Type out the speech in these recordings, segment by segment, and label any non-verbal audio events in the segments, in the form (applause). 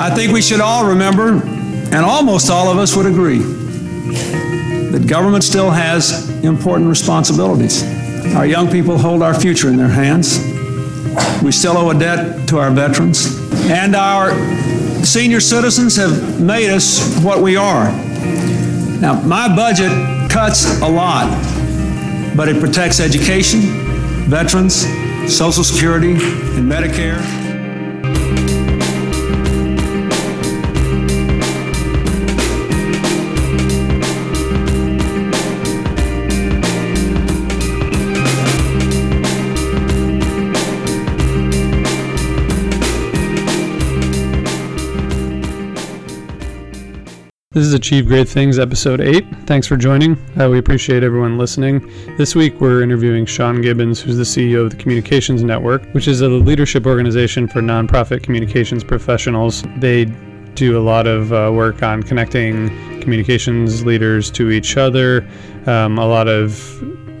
I think we should all remember, and almost all of us would agree, that government still has important responsibilities. Our young people hold our future in their hands. We still owe a debt to our veterans. And our senior citizens have made us what we are. Now, my budget cuts a lot, but it protects education, veterans, Social Security, and Medicare. This is Achieve Great Things, Episode 8. Thanks for joining. Uh, we appreciate everyone listening. This week, we're interviewing Sean Gibbons, who's the CEO of the Communications Network, which is a leadership organization for nonprofit communications professionals. They do a lot of uh, work on connecting communications leaders to each other, um, a lot of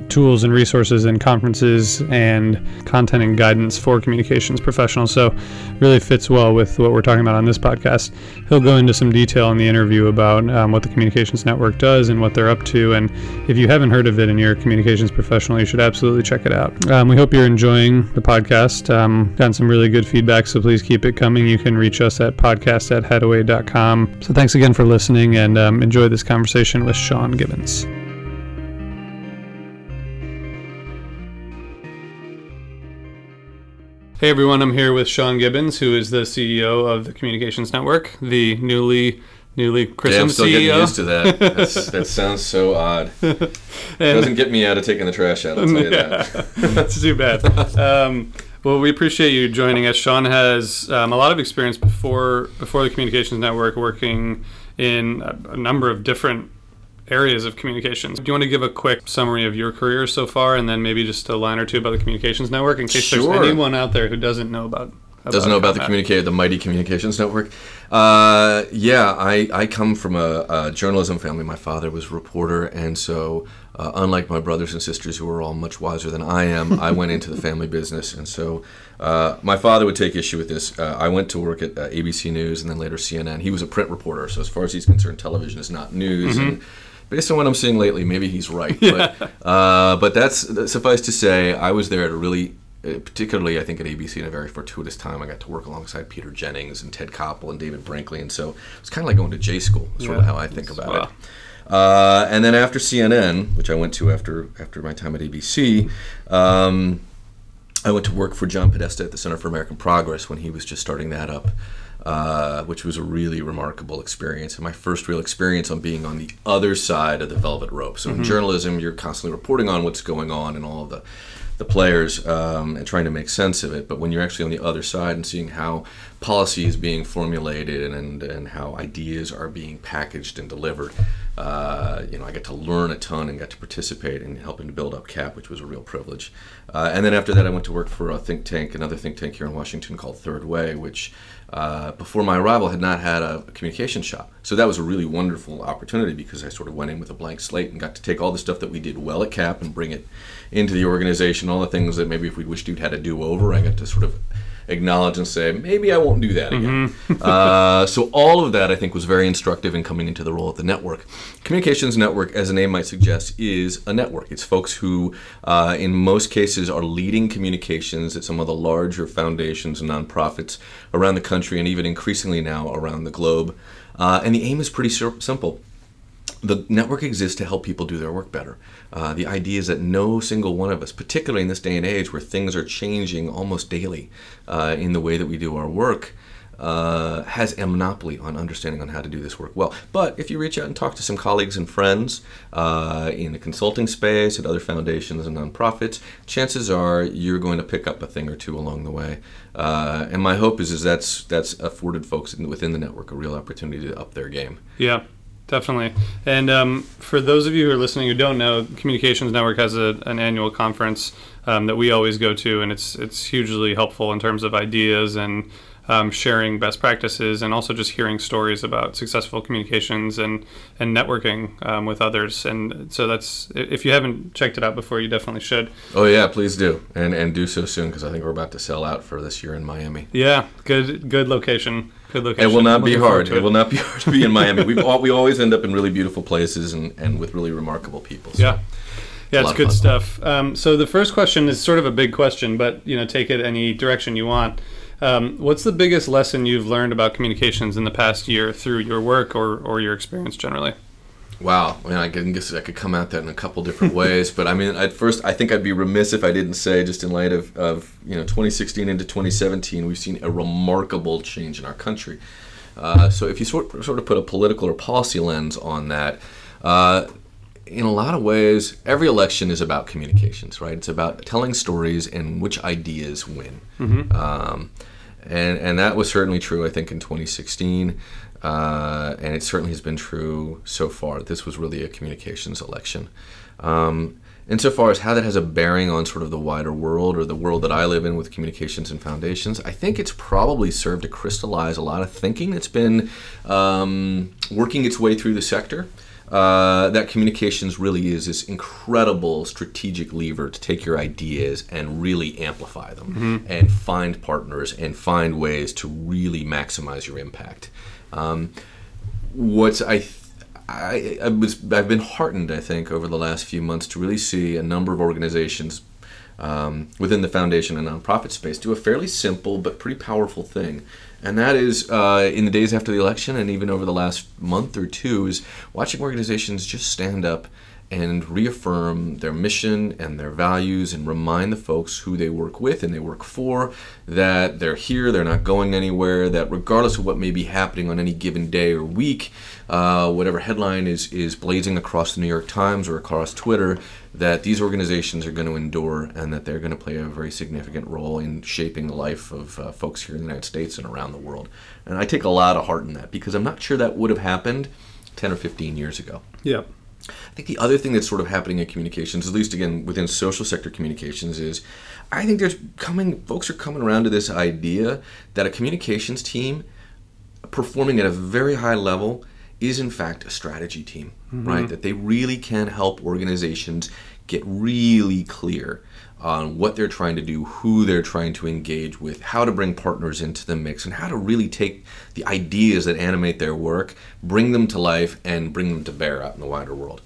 tools and resources and conferences and content and guidance for communications professionals. So, really fits well with what we're talking about on this podcast. He'll go into some detail in the interview about um, what the Communications Network does and what they're up to. And if you haven't heard of it and you're a communications professional, you should absolutely check it out. Um, we hope you're enjoying the podcast. Um, gotten some really good feedback, so please keep it coming. You can reach us at podcast at hattaway.com. So, thanks again for listening and um, enjoy this conversation with Sean Gibbons. Hey everyone, I'm here with Sean Gibbons, who is the CEO of the Communications Network, the newly newly christened Yeah, I'm still CEO. getting used to that. That's, (laughs) that sounds so odd. It doesn't get me out of taking the trash out. I'll tell you that. (laughs) That's too bad. Um, well, we appreciate you joining us. Sean has um, a lot of experience before before the Communications Network, working in a, a number of different areas of communications. Do you want to give a quick summary of your career so far, and then maybe just a line or two about the Communications Network, in case Sure. there's anyone out there who doesn't know about, Doesn't know about the communicator, the mighty communications network. Uh, yeah, I, I come from a, a journalism family. My father was a reporter, and so uh, unlike my brothers and sisters who are all much wiser than I am, I went into the (laughs) family business, and so uh, my father would take issue with this. Uh, I went to work at uh, ABC News and then later CNN. He was a print reporter, so as far as he's concerned, television is not news. And based on what I'm seeing lately, maybe he's right. (laughs) But uh, but that's suffice to say, I was there at a really uh, particularly I think at ABC in a very fortuitous time. I got to work alongside Peter Jennings and Ted Koppel and David Brinkley, and so it's kind of like going to J school. Sort Yeah. of how I think about Wow. it. Uh, and then after CNN, which I went to after after my time at ABC, um, I went to work for John Podesta at the Center for American Progress when he was just starting that up, uh, which was a really remarkable experience and my first real experience on being on the other side of the velvet rope. So in journalism, you're constantly reporting on what's going on and all of the the players um, and trying to make sense of it. But when you're actually on the other side and seeing how policy is being formulated and, and how ideas are being packaged and delivered, uh, you know, I got to learn a ton and got to participate in helping to build up CAP, which was a real privilege. Uh, and then after that, I went to work for a think tank, another think tank here in Washington called Third Way, which uh, before my arrival had not had a communication shop. So that was a really wonderful opportunity because I sort of went in with a blank slate and got to take all the stuff that we did well at CAP and bring it into the organization. All the things that maybe if we wished we'd had a do over, I got to sort of acknowledge and say, maybe I won't do that again. (laughs) uh, so all of that I think was very instructive in coming into the role at the network. Communications Network, as the name might suggest, is a network. It's folks who, uh, in most cases, are leading communications at some of the larger foundations and nonprofits around the country and even increasingly now around the globe. Uh, and the aim is pretty sim- simple the network exists to help people do their work better. Uh, the idea is that no single one of us, particularly in this day and age where things are changing almost daily uh, in the way that we do our work, uh, has a monopoly on understanding on how to do this work well. But if you reach out and talk to some colleagues and friends uh, in the consulting space, at other foundations and nonprofits, chances are you're going to pick up a thing or two along the way. Uh, and my hope is, is that's that's afforded folks within the network a real opportunity to up their game. Yeah, definitely. And um, for those of you who are listening who don't know, Communications Network has a, an annual conference um, that we always go to, and it's it's hugely helpful in terms of ideas and um, sharing best practices and also just hearing stories about successful communications and and networking um, with others. And so that's if you haven't checked it out before, you definitely should. Oh yeah, please do, and and do so soon because I think we're about to sell out for this year in Miami. Yeah, good good location. Good location. It will not be hard. to It will not be hard to be in (laughs) Miami. We we always end up in really beautiful places and, and with really remarkable people. So. Yeah. Yeah, it's good stuff. Um, so the first question is sort of a big question, but you know, take it any direction you want. Um, what's the biggest lesson you've learned about communications in the past year through your work or, or your experience generally? Wow, I, mean, I can- guess I could come at that in a couple different (laughs) ways, but I mean, at first, I think I'd be remiss if I didn't say, just in light of, of you know 2016 into 2017, we've seen a remarkable change in our country. Uh, so if you sort sort of put a political or policy lens on that, uh, in a lot of ways, every election is about communications, right? It's about telling stories and which ideas win. Um, and and that was certainly true, I think, in 2016, uh, and it certainly has been true so far. This was really a communications election. Um, insofar as how that has a bearing on sort of the wider world or the world that I live in with communications and foundations, I think it's probably served to crystallize a lot of thinking that's been um, working its way through the sector. Uh, that communications really is this incredible strategic lever to take your ideas and really amplify them and find partners and find ways to really maximize your impact. Um, what's I, th- I I was I've been heartened I think over the last few months to really see a number of organizations um, within the foundation and nonprofit space do a fairly simple but pretty powerful thing. And that is uh, in the days after the election and even over the last month or two is watching organizations just stand up and reaffirm their mission and their values and remind the folks who they work with and they work for that they're here, they're not going anywhere, that regardless of what may be happening on any given day or week, uh, whatever headline is, is blazing across the New York Times or across Twitter, that these organizations are going to endure and that they're going to play a very significant role in shaping the life of uh, folks here in the United States and around the world. And I take a lot of heart in that because I'm not sure that would have happened 10 or 15 years ago. Yeah. I think the other thing that's sort of happening in communications, at least again within social sector communications, is I think there's coming folks are coming around to this idea that a communications team performing at a very high level is in fact a strategy team, right? Mm-hmm. That they really can help organizations get really clear on what they're trying to do, who they're trying to engage with, how to bring partners into the mix, and how to really take the ideas that animate their work, bring them to life, and bring them to bear out in the wider world.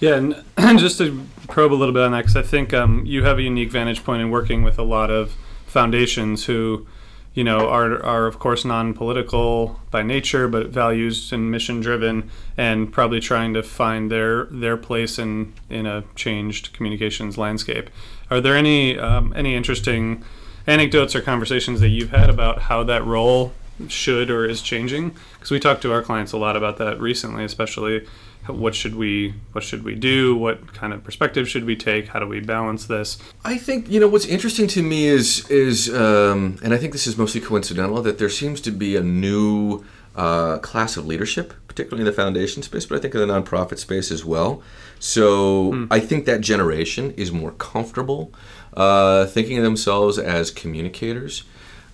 Yeah, and (clears throat) just to probe a little bit on that, because I think um, you have a unique vantage point in working with a lot of foundations who, you know, are are of course non-political by nature, but values and mission driven, and probably trying to find their their place in in a changed communications landscape. Are there any um, any interesting anecdotes or conversations that you've had about how that role should or is changing? Because we talked to our clients a lot about that recently, especially what should we what should we do what kind of perspective should we take how do we balance this I think you know what's interesting to me is is um, and I think this is mostly coincidental that there seems to be a new uh, class of leadership, particularly in the foundation space, but I think in the nonprofit space as well. So I think that generation is more comfortable uh, thinking of themselves as communicators.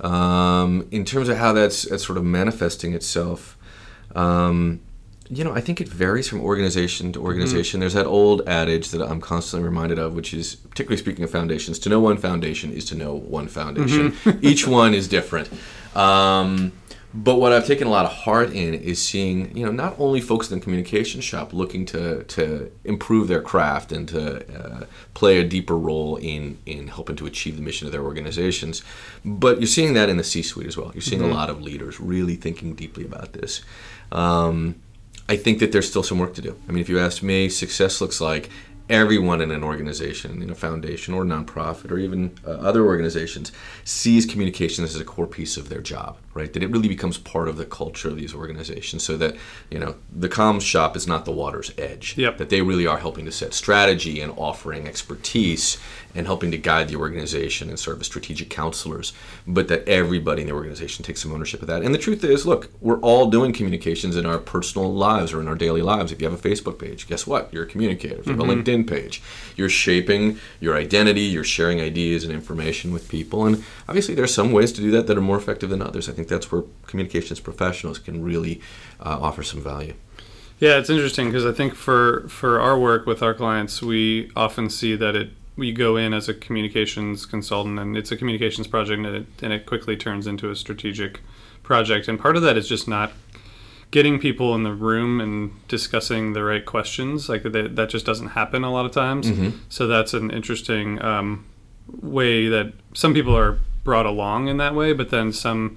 Um, in terms of how that's, that's sort of manifesting itself, um, you know, I think it varies from organization to organization. There's that old adage that I'm constantly reminded of, which is, particularly speaking of foundations, to know one foundation is to know one foundation. Each one is different. Um, but what I've taken a lot of heart in is seeing, you know, not only folks in the communication shop looking to, to improve their craft and to uh, play a deeper role in, in helping to achieve the mission of their organizations, but you're seeing that in the C-suite as well. You're seeing a lot of leaders really thinking deeply about this. Um, I think that there's still some work to do. I mean, if you ask me, success looks like everyone in an organization, in a foundation or nonprofit or even uh, other organizations, sees communication as a core piece of their job, right? That it really becomes part of the culture of these organizations so that, you know, the comms shop is not the water's edge. Yep. That they really are helping to set strategy and offering expertise and helping to guide the organization and serve as strategic counselors, but that everybody in the organization takes some ownership of that. And the truth is, look, we're all doing communications in our personal lives or in our daily lives. If you have a Facebook page, guess what? You're a communicator. If you have a LinkedIn LinkedIn page. You're shaping your identity, you're sharing ideas and information with people. And obviously, there are some ways to do that that are more effective than others. I think that's where communications professionals can really uh, offer some value. Yeah, it's interesting because I think for for our work with our clients, we often see that it we go in as a communications consultant and it's a communications project and it, and it quickly turns into a strategic project. And part of that is just not getting people in the room and discussing the right questions. Like that, that just doesn't happen a lot of times. Mm-hmm. so that's an interesting um, way that some people are brought along in that way but then some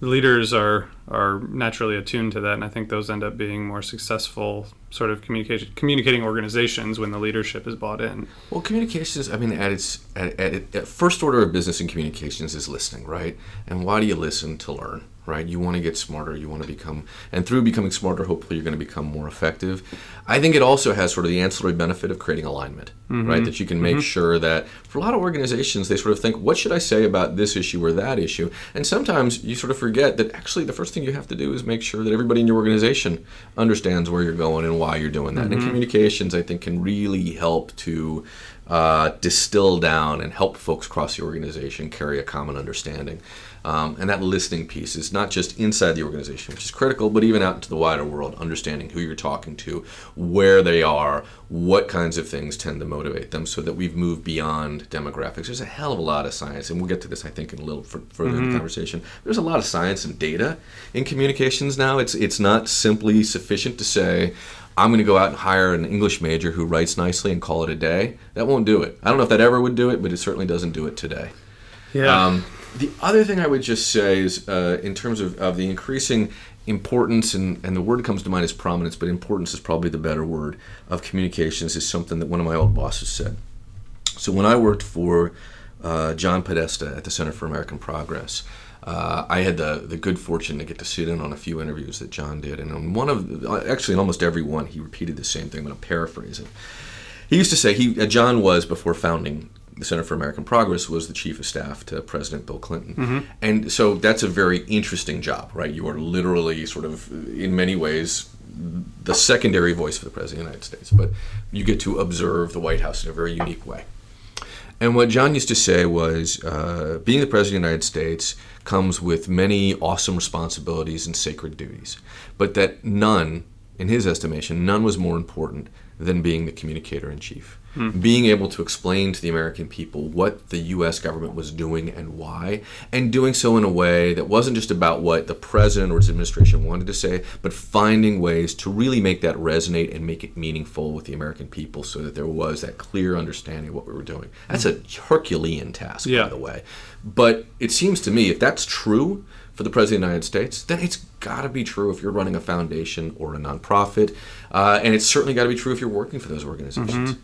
leaders are are naturally attuned to that and i think those end up being more successful sort of communication communicating organizations when the leadership is bought in Well, communications, I mean, at its at, at, at first order of business in communications is listening, right? And why do you listen to learn, right? You want to get smarter, you want to become, and through becoming smarter, hopefully you're going to become more effective. I think it also has sort of the ancillary benefit of creating alignment, mm-hmm. right? That you can make mm-hmm. sure that for a lot of organizations, they sort of think, what should I say about this issue or that issue? And sometimes you sort of forget that actually the first thing you have to do is make sure that everybody in your organization understands where you're going and why you're doing that. And communications, I think, can really help to uh, distill down and help folks across the organization carry a common understanding. Um, and that listening piece is not just inside the organization, which is critical, but even out into the wider world, understanding who you're talking to, where they are, what kinds of things tend to motivate them, so that we've moved beyond demographics. There's a hell of a lot of science, and we'll get to this, I think, in a little fur- further in the conversation. There's a lot of science and data in communications now. It's it's not simply sufficient to say. I'm going to go out and hire an English major who writes nicely and call it a day. That won't do it. I don't know if that ever would do it, but it certainly doesn't do it today. yeah Um, the other thing I would just say is, uh, in terms of, of the increasing importance, and, and the word comes to mind is prominence, but importance is probably the better word, of communications is something that one of my old bosses said. So when I worked for uh, John Podesta at the Center for American Progress, uh, I had the, the good fortune to get to sit in on a few interviews that John did. And on one of, actually, in almost every one, he repeated the same thing. I'm going to paraphrase it. He used to say he uh, John was before founding the Center for American Progress was the chief of staff to President Bill Clinton, and so that's a very interesting job, right? You are literally sort of in many ways the secondary voice for the President of the United States, but you get to observe the White House in a very unique way. And what John used to say was, uh, being the President of the United States comes with many awesome responsibilities and sacred duties, but that none, in his estimation, none was more important than being the communicator in chief. Hmm. Being able to explain to the American people what the U.S. government was doing and why, and doing so in a way that wasn't just about what the president or his administration wanted to say, but finding ways to really make that resonate and make it meaningful with the American people so that there was that clear understanding of what we were doing. That's hmm. a Herculean task, Yeah. by the way. But it seems to me if that's true for the President of the United States, then it's got to be true if you're running a foundation or a nonprofit. Uh, and it's certainly got to be true if you're working for those organizations.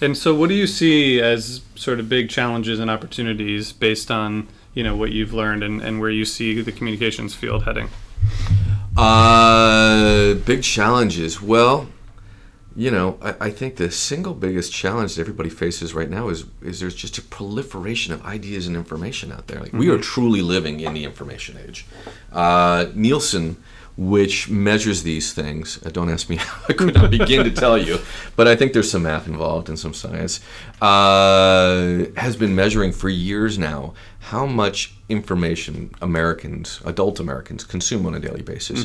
And so, what do you see as sort of big challenges and opportunities based on you know what you've learned and, and where you see the communications field heading? Uh, big challenges. Well, you know, I, I think the single biggest challenge that everybody faces right now is is there's just a proliferation of ideas and information out there. Like we are truly living in the information age. Uh, Nielsen, which measures these things, uh, don't ask me (laughs) how I could not begin to tell you, but I think there's some math involved and some science. Uh, has been measuring for years now how much information Americans, adult Americans, consume on a daily basis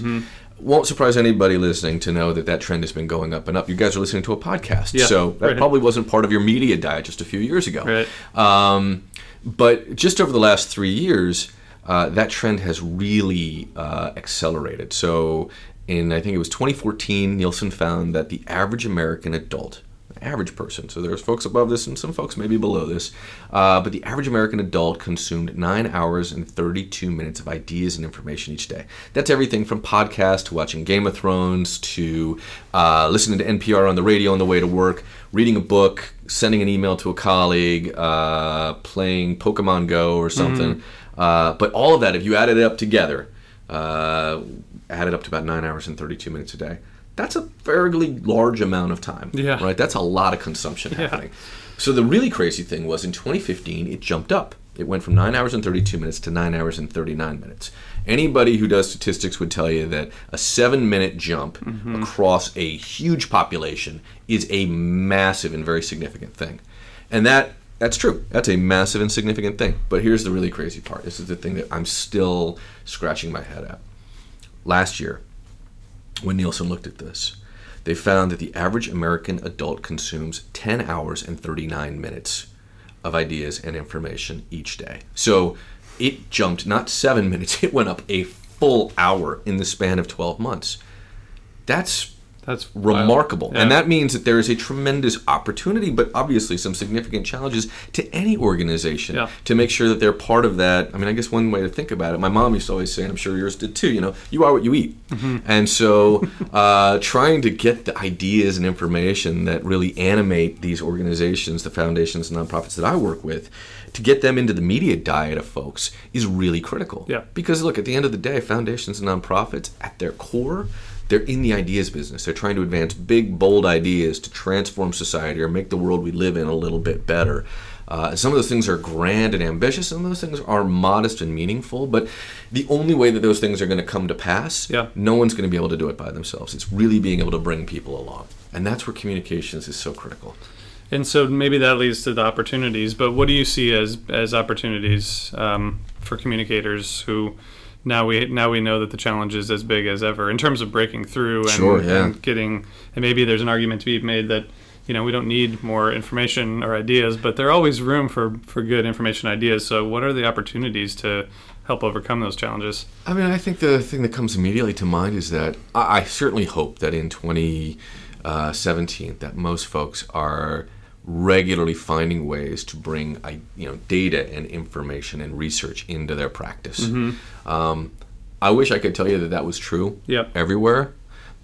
won't surprise anybody listening to know that that trend has been going up and up. You guys are listening to a podcast, Yeah, so that right. probably wasn't part of your media diet just a few years ago. Right. Um, but just over the last three years, uh, that trend has really uh, accelerated. So, in I think it was 2014, Nielsen found that the average American adult, average person, so there's folks above this and some folks maybe below this, uh, but the average American adult consumed nine hours and 32 minutes of ideas and information each day. That's everything from podcasts to watching Game of Thrones to uh, listening to NPR on the radio on the way to work, reading a book, sending an email to a colleague, uh, playing Pokemon Go or something. Uh, but all of that, if you add it up together, uh, add it up to about nine hours and 32 minutes a day. That's a fairly large amount of time. Yeah. Right? That's a lot of consumption happening. So the really crazy thing was in 2015, it jumped up. It went from 9 hours and 32 minutes to 9 hours and 39 minutes. Anybody who does statistics would tell you that a seven minute jump Mm-hmm. across a huge population is a massive and very significant thing. And that that's true. That's a massive and significant thing. But here's the really crazy part. This is the thing that I'm still scratching my head at. Last year, when Nielsen looked at this, they found that the average American adult consumes 10 hours and 39 minutes of ideas and information each day. So it jumped not seven minutes, (laughs) it went up a full hour in the span of 12 months. That's That's remarkable. And that means that there is a tremendous opportunity, but obviously some significant challenges to any organization Yeah. to make sure that they're part of that. I mean, I guess one way to think about it, my mom used to always say, and I'm sure yours did too, you know, you are what you eat. Mm-hmm. And so uh, trying to get the ideas and information that really animate these organizations, the foundations and nonprofits that I work with, to get them into the media diet of folks is really critical. Yeah. Because look, at the end of the day, foundations and nonprofits, at their core, they're in the ideas business. They're trying to advance big, bold ideas to transform society or make the world we live in a little bit better. Uh, some of those things are grand and ambitious. Some of those things are modest and meaningful. But the only way that those things are going to come to pass, Yeah. no one's going to be able to do it by themselves. It's really being able to bring people along, and that's where communications is so critical. And so maybe that leads to the opportunities. But what do you see as as opportunities um, for communicators who now we now we know that the challenge is as big as ever in terms of breaking through and, Sure, yeah. and getting and maybe there's an argument to be made that you know we don't need more information or ideas, but there's always room for for good information ideas. So what are the opportunities to help overcome those challenges? I mean, I think the thing that comes immediately to mind is that I, I certainly hope that in 2017 uh, that most folks are regularly finding ways to bring you know data and information and research into their practice. Um, I wish I could tell you that that was true Yep. everywhere,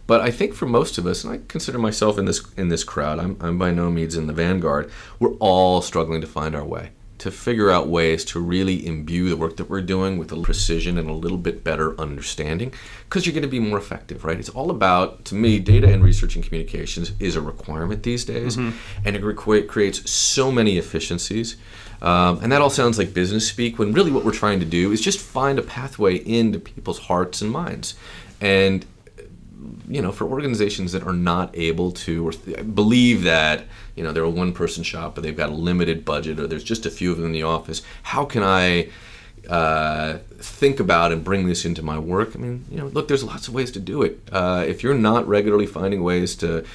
but I think for most of us, and I consider myself in this in this crowd, I'm, I'm by no means in the vanguard. We're all struggling to find our way, to figure out ways to really imbue the work that we're doing with a little precision and a little bit better understanding, because you're going to be more effective, right? It's all about, to me, data and research and communications is a requirement these days, and it requ- creates so many efficiencies. Um, and that all sounds like business speak when really what we're trying to do is just find a pathway into people's hearts and minds. And you know, for organizations that are not able to or th- believe that, you know, they're a one person shop, but they've got a limited budget, or there's just a few of them in the office, how can I uh, think about and bring this into my work? I mean, you know, look, there's lots of ways to do it. Uh, if you're not regularly finding ways to,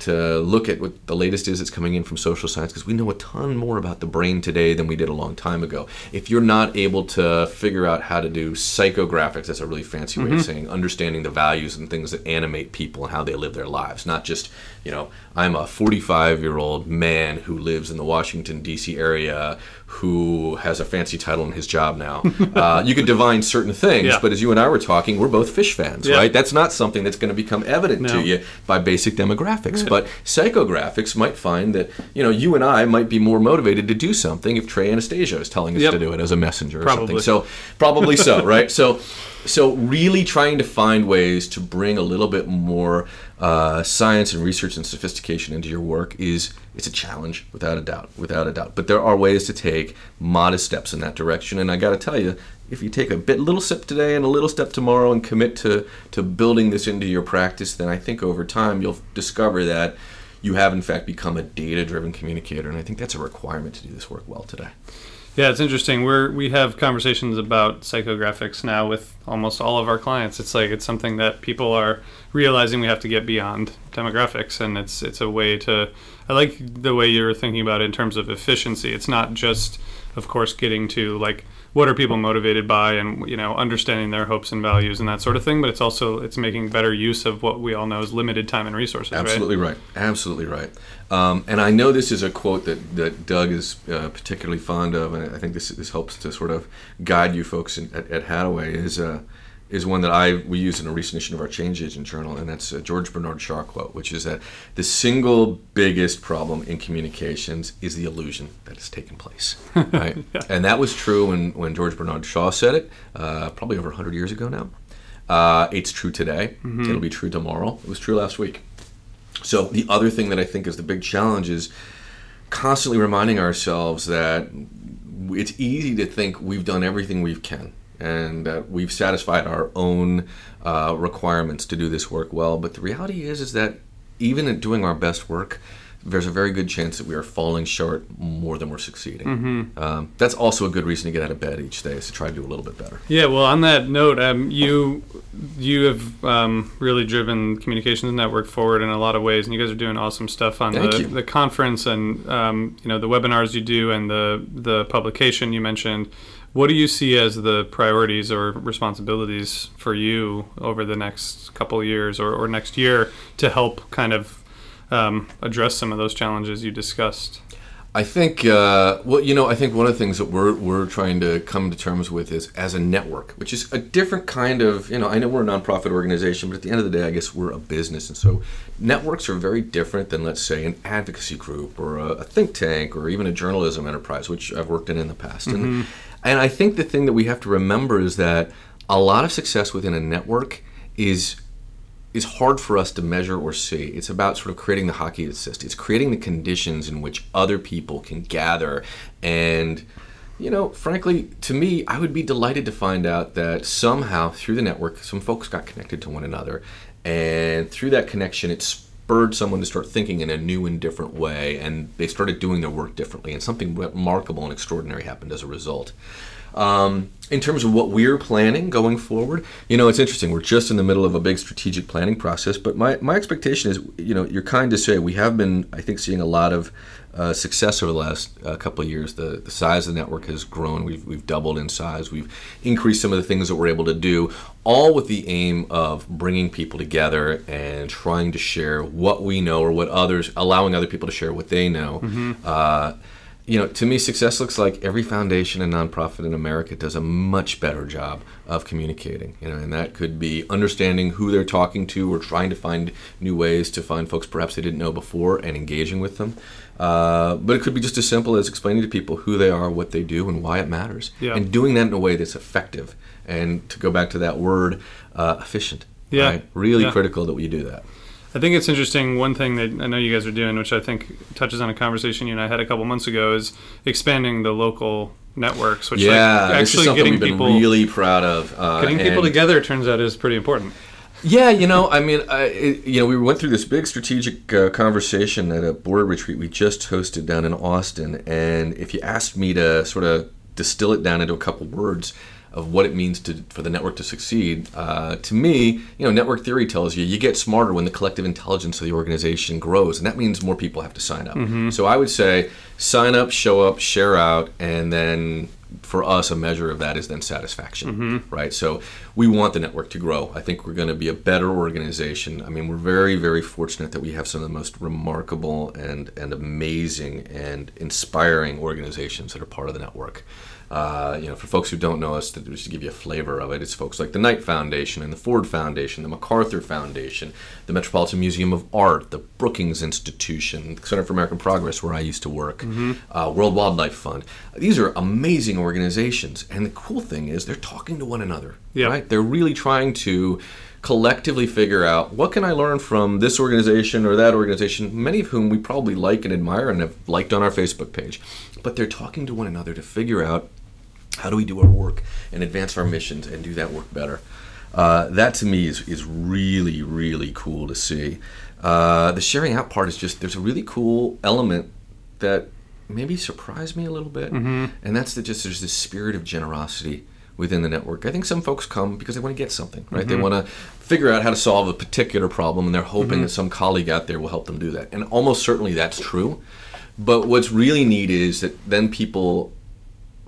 to look at what the latest is that's coming in from social science because we know a ton more about the brain today than we did a long time ago. If you're not able to figure out how to do psychographics, that's a really fancy way of mm-hmm. saying understanding the values and things that animate people and how they live their lives, not just, you know, I'm a 45 year old man who lives in the Washington, D.C. area who has a fancy title in his job now. (laughs) uh, you could divine certain things, Yeah. but as you and I were talking, we're both Phish fans, Yeah. right? That's not something that's going to become evident No. to you by basic demographics. But psychographics might find that you know you and I might be more motivated to do something if Trey Anastasio is telling us Yep. to do it as a messenger or Probably. something. So probably so, (laughs) right? So so really trying to find ways to bring a little bit more uh, science and research and sophistication into your work is it's a challenge without a doubt, without a doubt. But there are ways to take modest steps in that direction, and I got to tell you. If you take a bit little step today and a little step tomorrow and commit to, to building this into your practice, then I think over time you'll discover that you have in fact become a data driven communicator and I think that's a requirement to do this work well today. Yeah, it's interesting. We're we have conversations about psychographics now with almost all of our clients. It's like it's something that people are realizing we have to get beyond demographics, and it's it's a way to. I like the way you're thinking about it in terms of efficiency. It's not just, of course, getting to like what are people motivated by, and you know, understanding their hopes and values and that sort of thing. But it's also it's making better use of what we all know is limited time and resources. Absolutely right. Absolutely right. Um, and I know this is a quote that, that Doug is uh, particularly fond of, and I think this this helps to sort of guide you folks in, at, at Hattaway. Is uh, is one that I we use in a recent issue of our Change Agent Journal, and that's a George Bernard Shaw quote, which is that the single biggest problem in communications is the illusion that has taken place. (laughs) Right, and that was true when when George Bernard Shaw said it, uh, probably over 100 years ago now. Uh, it's true today. It'll be true tomorrow. It was true last week. So the other thing that I think is the big challenge is constantly reminding ourselves that it's easy to think we've done everything we can and uh, we've satisfied our own uh, requirements to do this work well. But the reality is, is that even at doing our best work, there's a very good chance that we are falling short more than we're succeeding. Mm-hmm. Um, that's also a good reason to get out of bed each day is to try to do a little bit better. Yeah, well, on that note, um, you you have um, really driven Communications Network forward in a lot of ways, and you guys are doing awesome stuff on Thank the, you. the conference and um, you know the webinars you do and the the publication you mentioned. What do you see as the priorities or responsibilities for you over the next couple of years or, or next year to help kind of um, address some of those challenges you discussed? I think, uh, well, you know, I think one of the things that we're, we're trying to come to terms with is as a network, which is a different kind of, you know, I know we're a nonprofit organization, but at the end of the day, I guess we're a business. And so networks are very different than, let's say, an advocacy group or a, a think tank or even a journalism enterprise, which I've worked in in the past. And, and I think the thing that we have to remember is that a lot of success within a network is is hard for us to measure or see. It's about sort of creating the hockey assist. It's creating the conditions in which other people can gather and you know, frankly, to me, I would be delighted to find out that somehow through the network, some folks got connected to one another, and through that connection, it spurred someone to start thinking in a new and different way, and they started doing their work differently, and something remarkable and extraordinary happened as a result. Um, in terms of what we're planning going forward, you know, it's interesting. We're just in the middle of a big strategic planning process, but my, my expectation is, you know, you're kind to say we have been, I think, seeing a lot of uh, success over the last uh, couple of years. The, the size of the network has grown. We've, we've doubled in size. We've increased some of the things that we're able to do, all with the aim of bringing people together and trying to share what we know or what others, allowing other people to share what they know. Uh, you know, to me, success looks like every foundation and nonprofit in America does a much better job of communicating. You know, and that could be understanding who they're talking to, or trying to find new ways to find folks perhaps they didn't know before, and engaging with them. Uh, but it could be just as simple as explaining to people who they are, what they do, and why it matters, Yeah. and doing that in a way that's effective. And to go back to that word, uh, efficient. Yeah. right? Really Yeah. critical that we do that. I think it's interesting. One thing that I know you guys are doing, which I think touches on a conversation you and I had a couple months ago, is expanding the local networks. Which yeah, like, actually something getting people really proud of. Uh, getting people together turns out is pretty important. Yeah, you know, I mean, I, it, you know, we went through this big strategic uh, conversation at a board retreat we just hosted down in Austin, and if you asked me to sort of distill it down into a couple words of what it means to for the network to succeed, uh, to me, you know, network theory tells you you get smarter when the collective intelligence of the organization grows, and that means more people have to sign up. So I would say, sign up, show up, share out, and then for us, a measure of that is then satisfaction, right? So we want the network to grow. I think we're going to be a better organization. I mean, we're very, very fortunate that we have some of the most remarkable and, and amazing and inspiring organizations that are part of the network. Uh, you know, for folks who don't know us, to, just to give you a flavor of it, it's folks like the Knight Foundation and the Ford Foundation, the MacArthur Foundation, the Metropolitan Museum of Art, the Brookings Institution, the Center for American Progress, where I used to work, uh, World Wildlife Fund. These are amazing organizations, and the cool thing is they're talking to one another. Yeah. Right? They're really trying to collectively figure out what can I learn from this organization or that organization, many of whom we probably like and admire and have liked on our Facebook page. But they're talking to one another to figure out how do we do our work and advance our missions and do that work better. Uh, that to me is, is really, really cool to see. Uh, the sharing out part is just, there's a really cool element that maybe surprised me a little bit. Mm-hmm. And that's that just there's this spirit of generosity within the network. I think some folks come because they want to get something, right? They mm-hmm. want to figure out how to solve a particular problem and they're hoping mm-hmm. that some colleague out there will help them do that. And almost certainly that's true. But what's really neat is that then people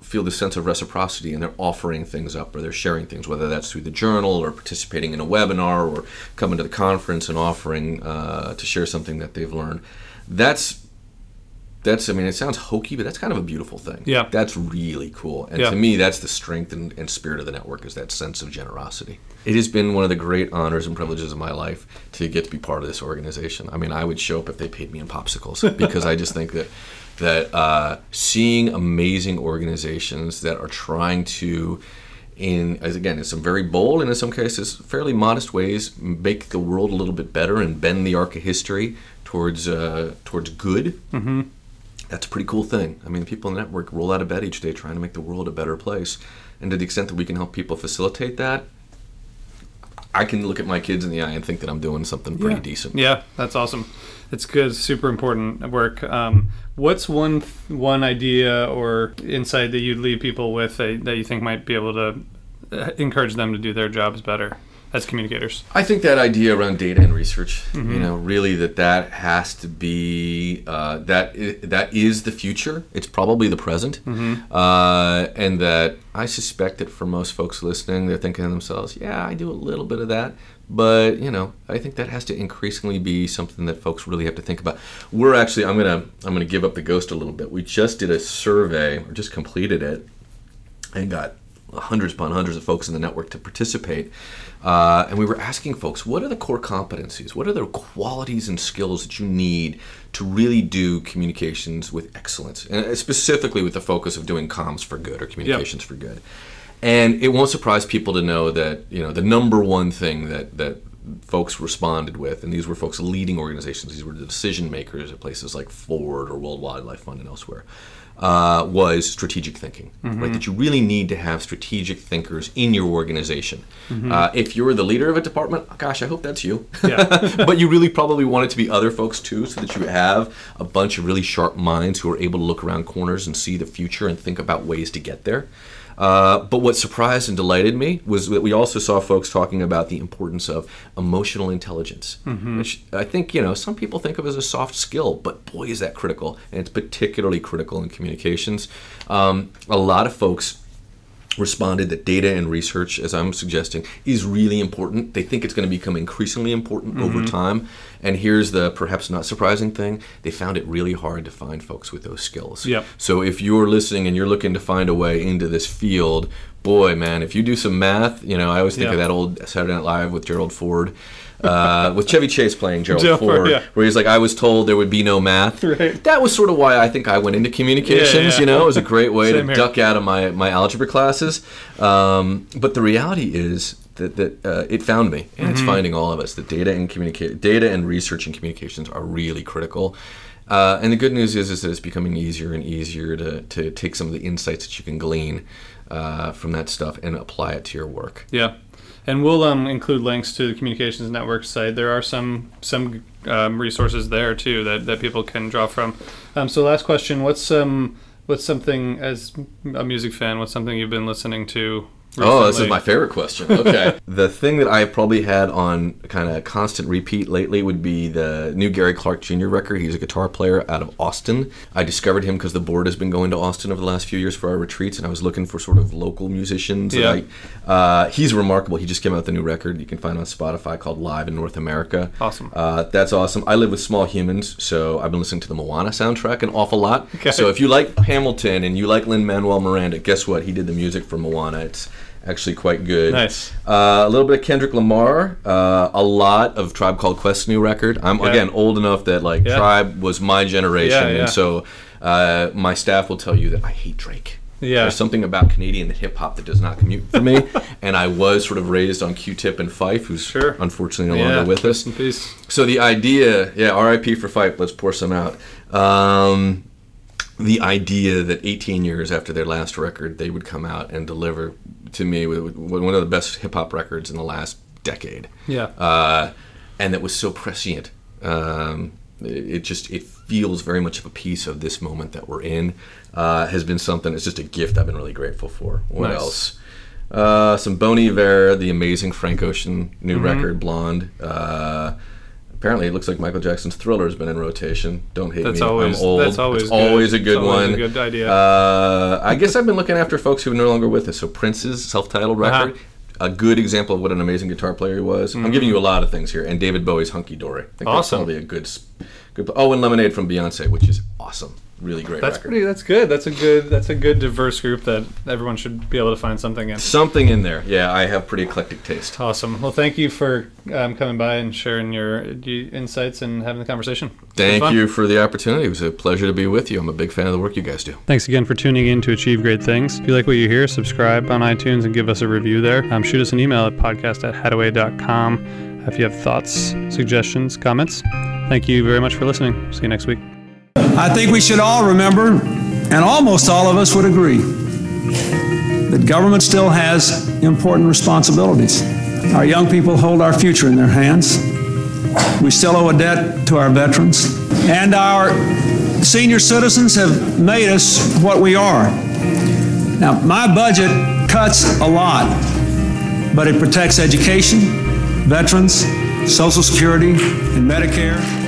feel this sense of reciprocity and they're offering things up or they're sharing things, whether that's through the journal or participating in a webinar or coming to the conference and offering uh, to share something that they've learned. That's that's I mean it sounds hokey, but that's kind of a beautiful thing. Yeah. That's really cool. And Yeah. to me that's the strength and, and spirit of the network is that sense of generosity. It has been one of the great honors and privileges of my life to get to be part of this organization. I mean I would show up if they paid me in popsicles (laughs) because I just think that that uh, seeing amazing organizations that are trying to in as again in some very bold and in some cases fairly modest ways make the world a little bit better and bend the arc of history towards uh, towards good that's a pretty cool thing. I mean, the people in the network roll out of bed each day trying to make the world a better place. And to the extent that we can help people facilitate that, I can look at my kids in the eye and think that I'm doing something pretty yeah. decent. Yeah, that's awesome. It's good, super important work. Um, what's one one idea or insight that you'd leave people with that, that you think might be able to uh, encourage them to do their jobs better? As communicators? I think that idea around data and research, mm-hmm. you know, really that that has to be uh, that that is the future. It's probably the present, mm-hmm. uh, and that I suspect that for most folks listening, they're thinking to themselves, "Yeah, I do a little bit of that." But you know, I think that has to increasingly be something that folks really have to think about. We're actually, I'm gonna, I'm gonna give up the ghost a little bit. We just did a survey, or just completed it, and got hundreds upon hundreds of folks in the network to participate. Uh, and we were asking folks, what are the core competencies? What are the qualities and skills that you need to really do communications with excellence? And specifically with the focus of doing comms for good or communications yep. for good. And it won't surprise people to know that, you know, the number one thing that, that folks responded with, and these were folks leading organizations, these were the decision makers at places like Ford or World Wildlife Fund and elsewhere uh, was strategic thinking, mm-hmm. right? That you really need to have strategic thinkers in your organization. Mm-hmm. Uh, if you're the leader of a department, gosh, I hope that's you. Yeah. (laughs) but you really probably want it to be other folks too, so that you have a bunch of really sharp minds who are able to look around corners and see the future and think about ways to get there. Uh, but what surprised and delighted me was that we also saw folks talking about the importance of emotional intelligence, mm-hmm. which I think, you know, some people think of as a soft skill, but boy, is that critical. And it's particularly critical in communications. Um, a lot of folks responded that data and research, as I'm suggesting, is really important. They think it's going to become increasingly important mm-hmm. over time. And here's the perhaps not surprising thing they found it really hard to find folks with those skills. Yep. So if you're listening and you're looking to find a way into this field, boy, man, if you do some math, you know, I always think yep. of that old Saturday Night Live with Gerald Ford uh, with Chevy Chase playing Gerald Joe, Ford, yeah. where he's like, "I was told there would be no math." Right. That was sort of why I think I went into communications. Yeah, yeah. You know, it was a great way (laughs) to here. duck out of my my algebra classes. Um, but the reality is that that uh, it found me, and mm-hmm. it's finding all of us. That data and communicate, data and research and communications are really critical. Uh, and the good news is, is that it's becoming easier and easier to, to take some of the insights that you can glean uh, from that stuff and apply it to your work. Yeah, and we'll um, include links to the communications network site. There are some some um, resources there too that, that people can draw from. Um, so last question: What's um what's something as a music fan? What's something you've been listening to Recently. Oh, this is my favorite question. Okay. (laughs) the thing that I probably had on kind of constant repeat lately would be the new Gary Clark Jr. record. He's a guitar player out of Austin. I discovered him because the board has been going to Austin over the last few years for our retreats, and I was looking for sort of local musicians. Yeah. I, uh, he's remarkable. He just came out with a new record you can find on Spotify called Live in North America. Awesome. Uh, that's awesome. I live with small humans, so I've been listening to the Moana soundtrack an awful lot. Okay. So if you like Hamilton and you like Lin Manuel Miranda, guess what? He did the music for Moana. It's actually quite good. Nice. Uh, a little bit of Kendrick Lamar. Uh, a lot of Tribe Called Quest new record. I'm yeah. again old enough that like yeah. Tribe was my generation, yeah, and so uh, my staff will tell you that I hate Drake. Yeah. There's something about Canadian hip hop that does not commute for me, (laughs) and I was sort of raised on Q-Tip and Phife, who's sure. unfortunately no longer with us. So the idea, yeah, R.I.P. for Phife. Let's pour some out. Um, the idea that 18 years after their last record, they would come out and deliver to me one of the best hip hop records in the last decade. Yeah. Uh, and that was so prescient. Um, it, just it feels very much of a piece of this moment that we're in. Uh, has been something. It's just a gift I've been really grateful for. What nice. else? Uh, some Bon Iver, the amazing Frank Ocean new mm-hmm. record, Blonde. Apparently it looks like Michael Jackson's Thriller has been in rotation. Don't hate that's me. Always, I'm old. That's always, good. always a good always one. A good idea. Uh, I guess I've been looking after folks who are no longer with us. So Prince's self-titled uh-huh. record. Uh-huh. A good example of what an amazing guitar player he was. Mm-hmm. I'm giving you a lot of things here, and David Bowie's "Hunky Dory." I think awesome. That's probably a good, good. Oh, and "Lemonade" from Beyonce, which is awesome really great. That's record. pretty. That's good. That's a good. That's a good diverse group that everyone should be able to find something in. Something in there. Yeah, I have pretty eclectic taste. Awesome. Well, thank you for um, coming by and sharing your, your insights and having the conversation. Thank you for the opportunity. It was a pleasure to be with you. I'm a big fan of the work you guys do. Thanks again for tuning in to Achieve Great Things. If you like what you hear, subscribe on iTunes and give us a review there. Um, shoot us an email at podcast at hattaway.com if you have thoughts, suggestions, comments. Thank you very much for listening. See you next week. I think we should all remember, and almost all of us would agree, that government still has important responsibilities. Our young people hold our future in their hands. We still owe a debt to our veterans. And our senior citizens have made us what we are. Now, my budget cuts a lot, but it protects education, veterans, Social Security, and Medicare.